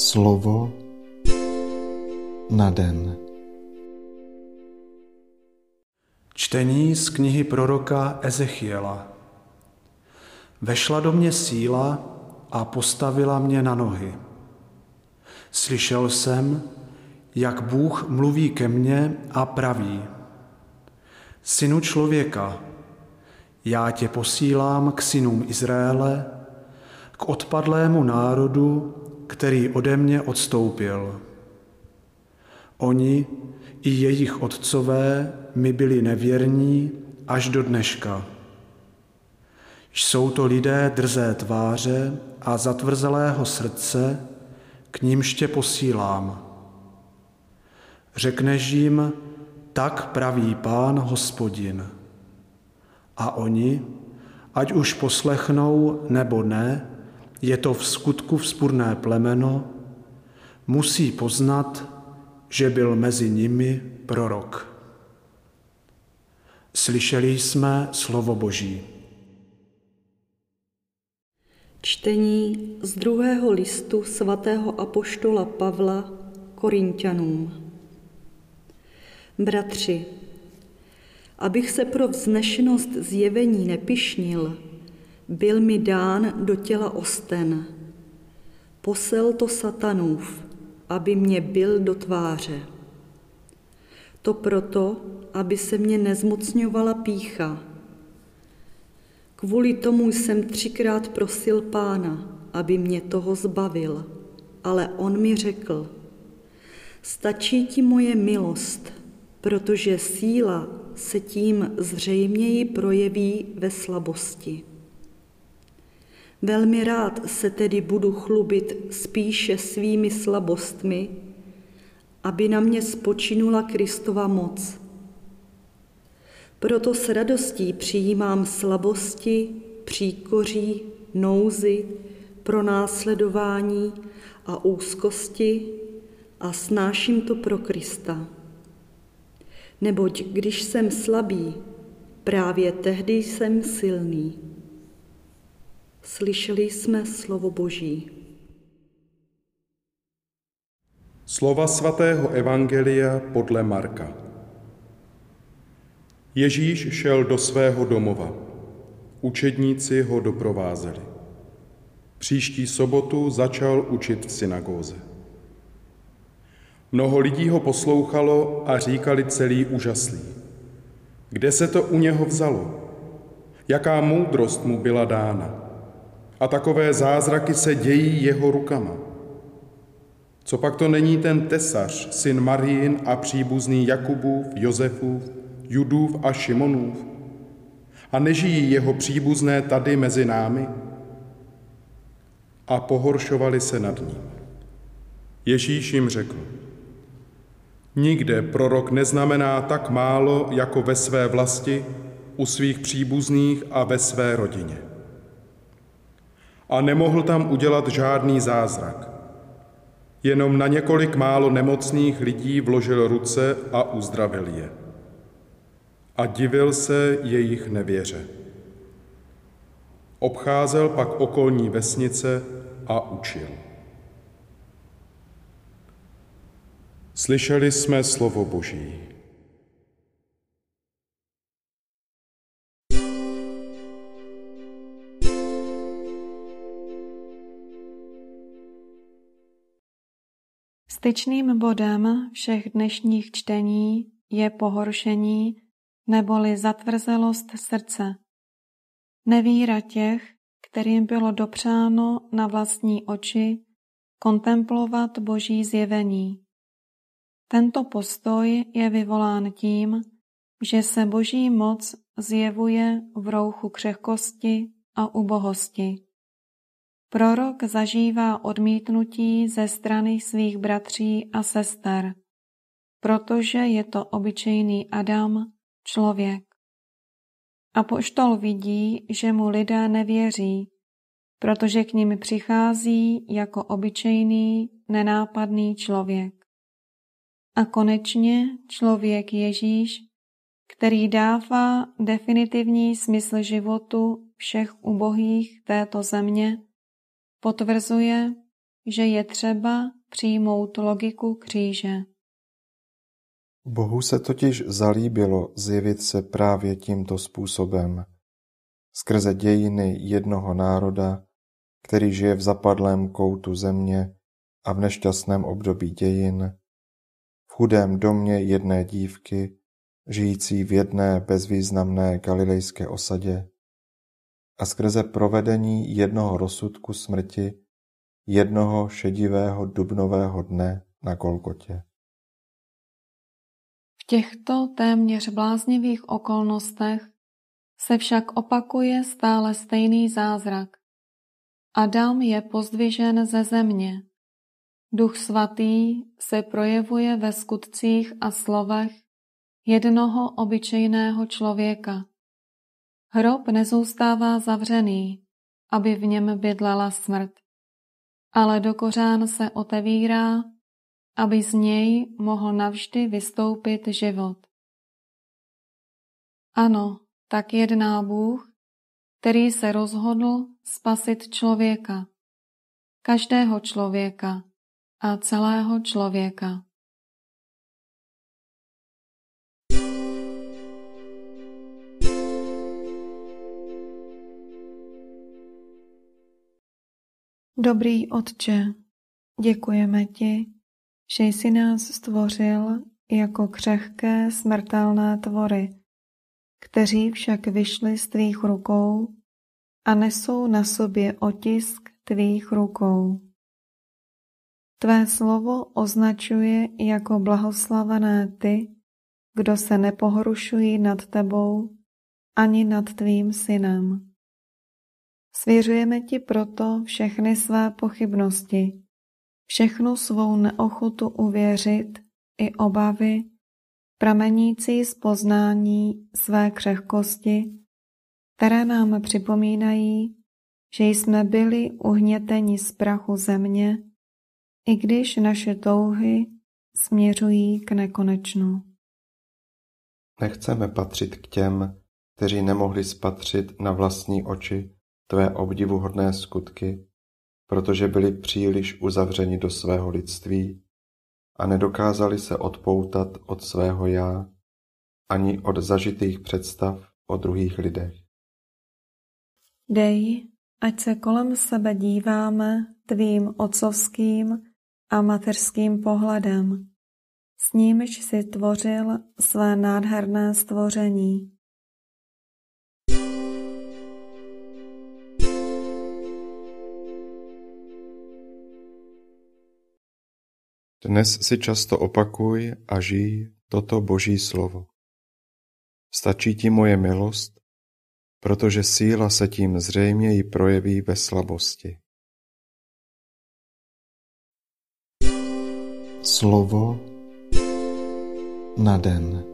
Slovo na den. Čtení z knihy proroka Ezechiela. Vešla do mě síla a postavila mě na nohy. Slyšel jsem, jak Bůh mluví ke mně a praví. Synu člověka, já tě posílám k synům Izraele, k odpadlému národu, který ode mě odstoupil. Oni i jejich otcové mi byli nevěrní až do dneška. Jsou to lidé drzé tváře a zatvrzelého srdce, k nímž tě posílám. Řekneš jim, tak praví pán hospodin. A oni, ať už poslechnou nebo ne, je to v skutku vzpurné plemeno, musí poznat, že byl mezi nimi prorok. Slyšeli jsme slovo Boží. Čtení z druhého listu svatého apoštola Pavla Korintianům. Bratři, abych se pro vznešenost zjevení nepišnil, byl mi dán do těla osten. Posel to satanův, aby mě byl do tváře. To proto, aby se mě nezmocňovala pícha. Kvůli tomu jsem třikrát prosil pána, aby mě toho zbavil, ale on mi řekl, stačí ti moje milost, protože síla se tím zřejměji projeví ve slabosti. Velmi rád se tedy budu chlubit spíše svými slabostmi, aby na mě spočinula Kristova moc. Proto s radostí přijímám slabosti, příkoří, nouzy, pronásledování a úzkosti a snáším to pro Krista. Neboť když jsem slabý, právě tehdy jsem silný. Slyšeli jsme slovo Boží. Slova svatého Evangelia podle Marka. Ježíš šel do svého domova. Učedníci ho doprovázeli. Příští sobotu začal učit v synagóze. Mnoho lidí ho poslouchalo a říkali celý úžaslý. Kde se to u něho vzalo? Jaká moudrost mu byla dána? A takové zázraky se dějí jeho rukama. Co pak to není ten tesař, syn Marín a příbuzný Jakubův, Josefův, Judův a Šimonův? A nežijí jeho příbuzné tady mezi námi? A pohoršovali se nad ním. Ježíš jim řekl, Nikde prorok neznamená tak málo jako ve své vlasti, u svých příbuzných a ve své rodině a nemohl tam udělat žádný zázrak. Jenom na několik málo nemocných lidí vložil ruce a uzdravil je. A divil se jejich nevěře. Obcházel pak okolní vesnice a učil. Slyšeli jsme slovo Boží. Styčným bodem všech dnešních čtení je pohoršení neboli zatvrzelost srdce. Nevíra těch, kterým bylo dopřáno na vlastní oči kontemplovat boží zjevení. Tento postoj je vyvolán tím, že se boží moc zjevuje v rouchu křehkosti a ubohosti. Prorok zažívá odmítnutí ze strany svých bratří a sester, protože je to obyčejný Adam, člověk. A poštol vidí, že mu lidé nevěří, protože k ním přichází jako obyčejný, nenápadný člověk. A konečně člověk Ježíš, který dává definitivní smysl životu všech ubohých této země, potvrzuje, že je třeba přijmout logiku kříže. Bohu se totiž zalíbilo zjevit se právě tímto způsobem, skrze dějiny jednoho národa, který žije v zapadlém koutu země a v nešťastném období dějin, v chudém domě jedné dívky, žijící v jedné bezvýznamné galilejské osadě, a skrze provedení jednoho rozsudku smrti jednoho šedivého dubnového dne na Golgotě. V těchto téměř bláznivých okolnostech se však opakuje stále stejný zázrak. Adam je pozdvižen ze země. Duch svatý se projevuje ve skutcích a slovech jednoho obyčejného člověka. Hrob nezůstává zavřený, aby v něm bydlela smrt, ale do kořán se otevírá, aby z něj mohl navždy vystoupit život. Ano, tak jedná Bůh, který se rozhodl spasit člověka, každého člověka a celého člověka. Dobrý Otče, děkujeme Ti, že jsi nás stvořil jako křehké smrtelné tvory, kteří však vyšli z tvých rukou a nesou na sobě otisk tvých rukou. Tvé slovo označuje jako blahoslavené ty, kdo se nepohrušují nad tebou ani nad tvým synem. Svěřujeme ti proto všechny své pochybnosti, všechnu svou neochotu uvěřit i obavy, pramenící z poznání své křehkosti, které nám připomínají, že jsme byli uhněteni z prachu země, i když naše touhy směřují k nekonečnu. Nechceme patřit k těm, kteří nemohli spatřit na vlastní oči tvé obdivuhodné skutky, protože byli příliš uzavřeni do svého lidství a nedokázali se odpoutat od svého já ani od zažitých představ o druhých lidech. Dej, ať se kolem sebe díváme tvým otcovským a mateřským pohledem, s nímž si tvořil své nádherné stvoření. Dnes si často opakuj a žij toto Boží slovo. Stačí ti moje milost, protože síla se tím zřejmě projeví ve slabosti. Slovo na den.